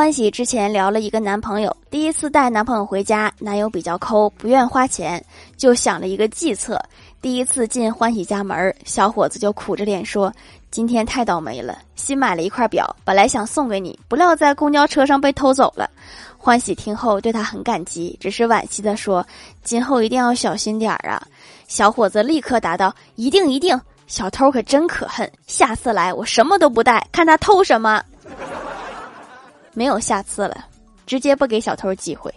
欢喜之前聊了一个男朋友，第一次带男朋友回家，男友比较抠，不愿花钱，就想了一个计策。第一次进欢喜家门，小伙子就苦着脸说：“今天太倒霉了，新买了一块表，本来想送给你，不料在公交车上被偷走了。”欢喜听后对他很感激，只是惋惜的说：“今后一定要小心点儿啊！”小伙子立刻答道：“一定一定，小偷可真可恨，下次来我什么都不带，看他偷什么。”没有下次了，直接不给小偷机会。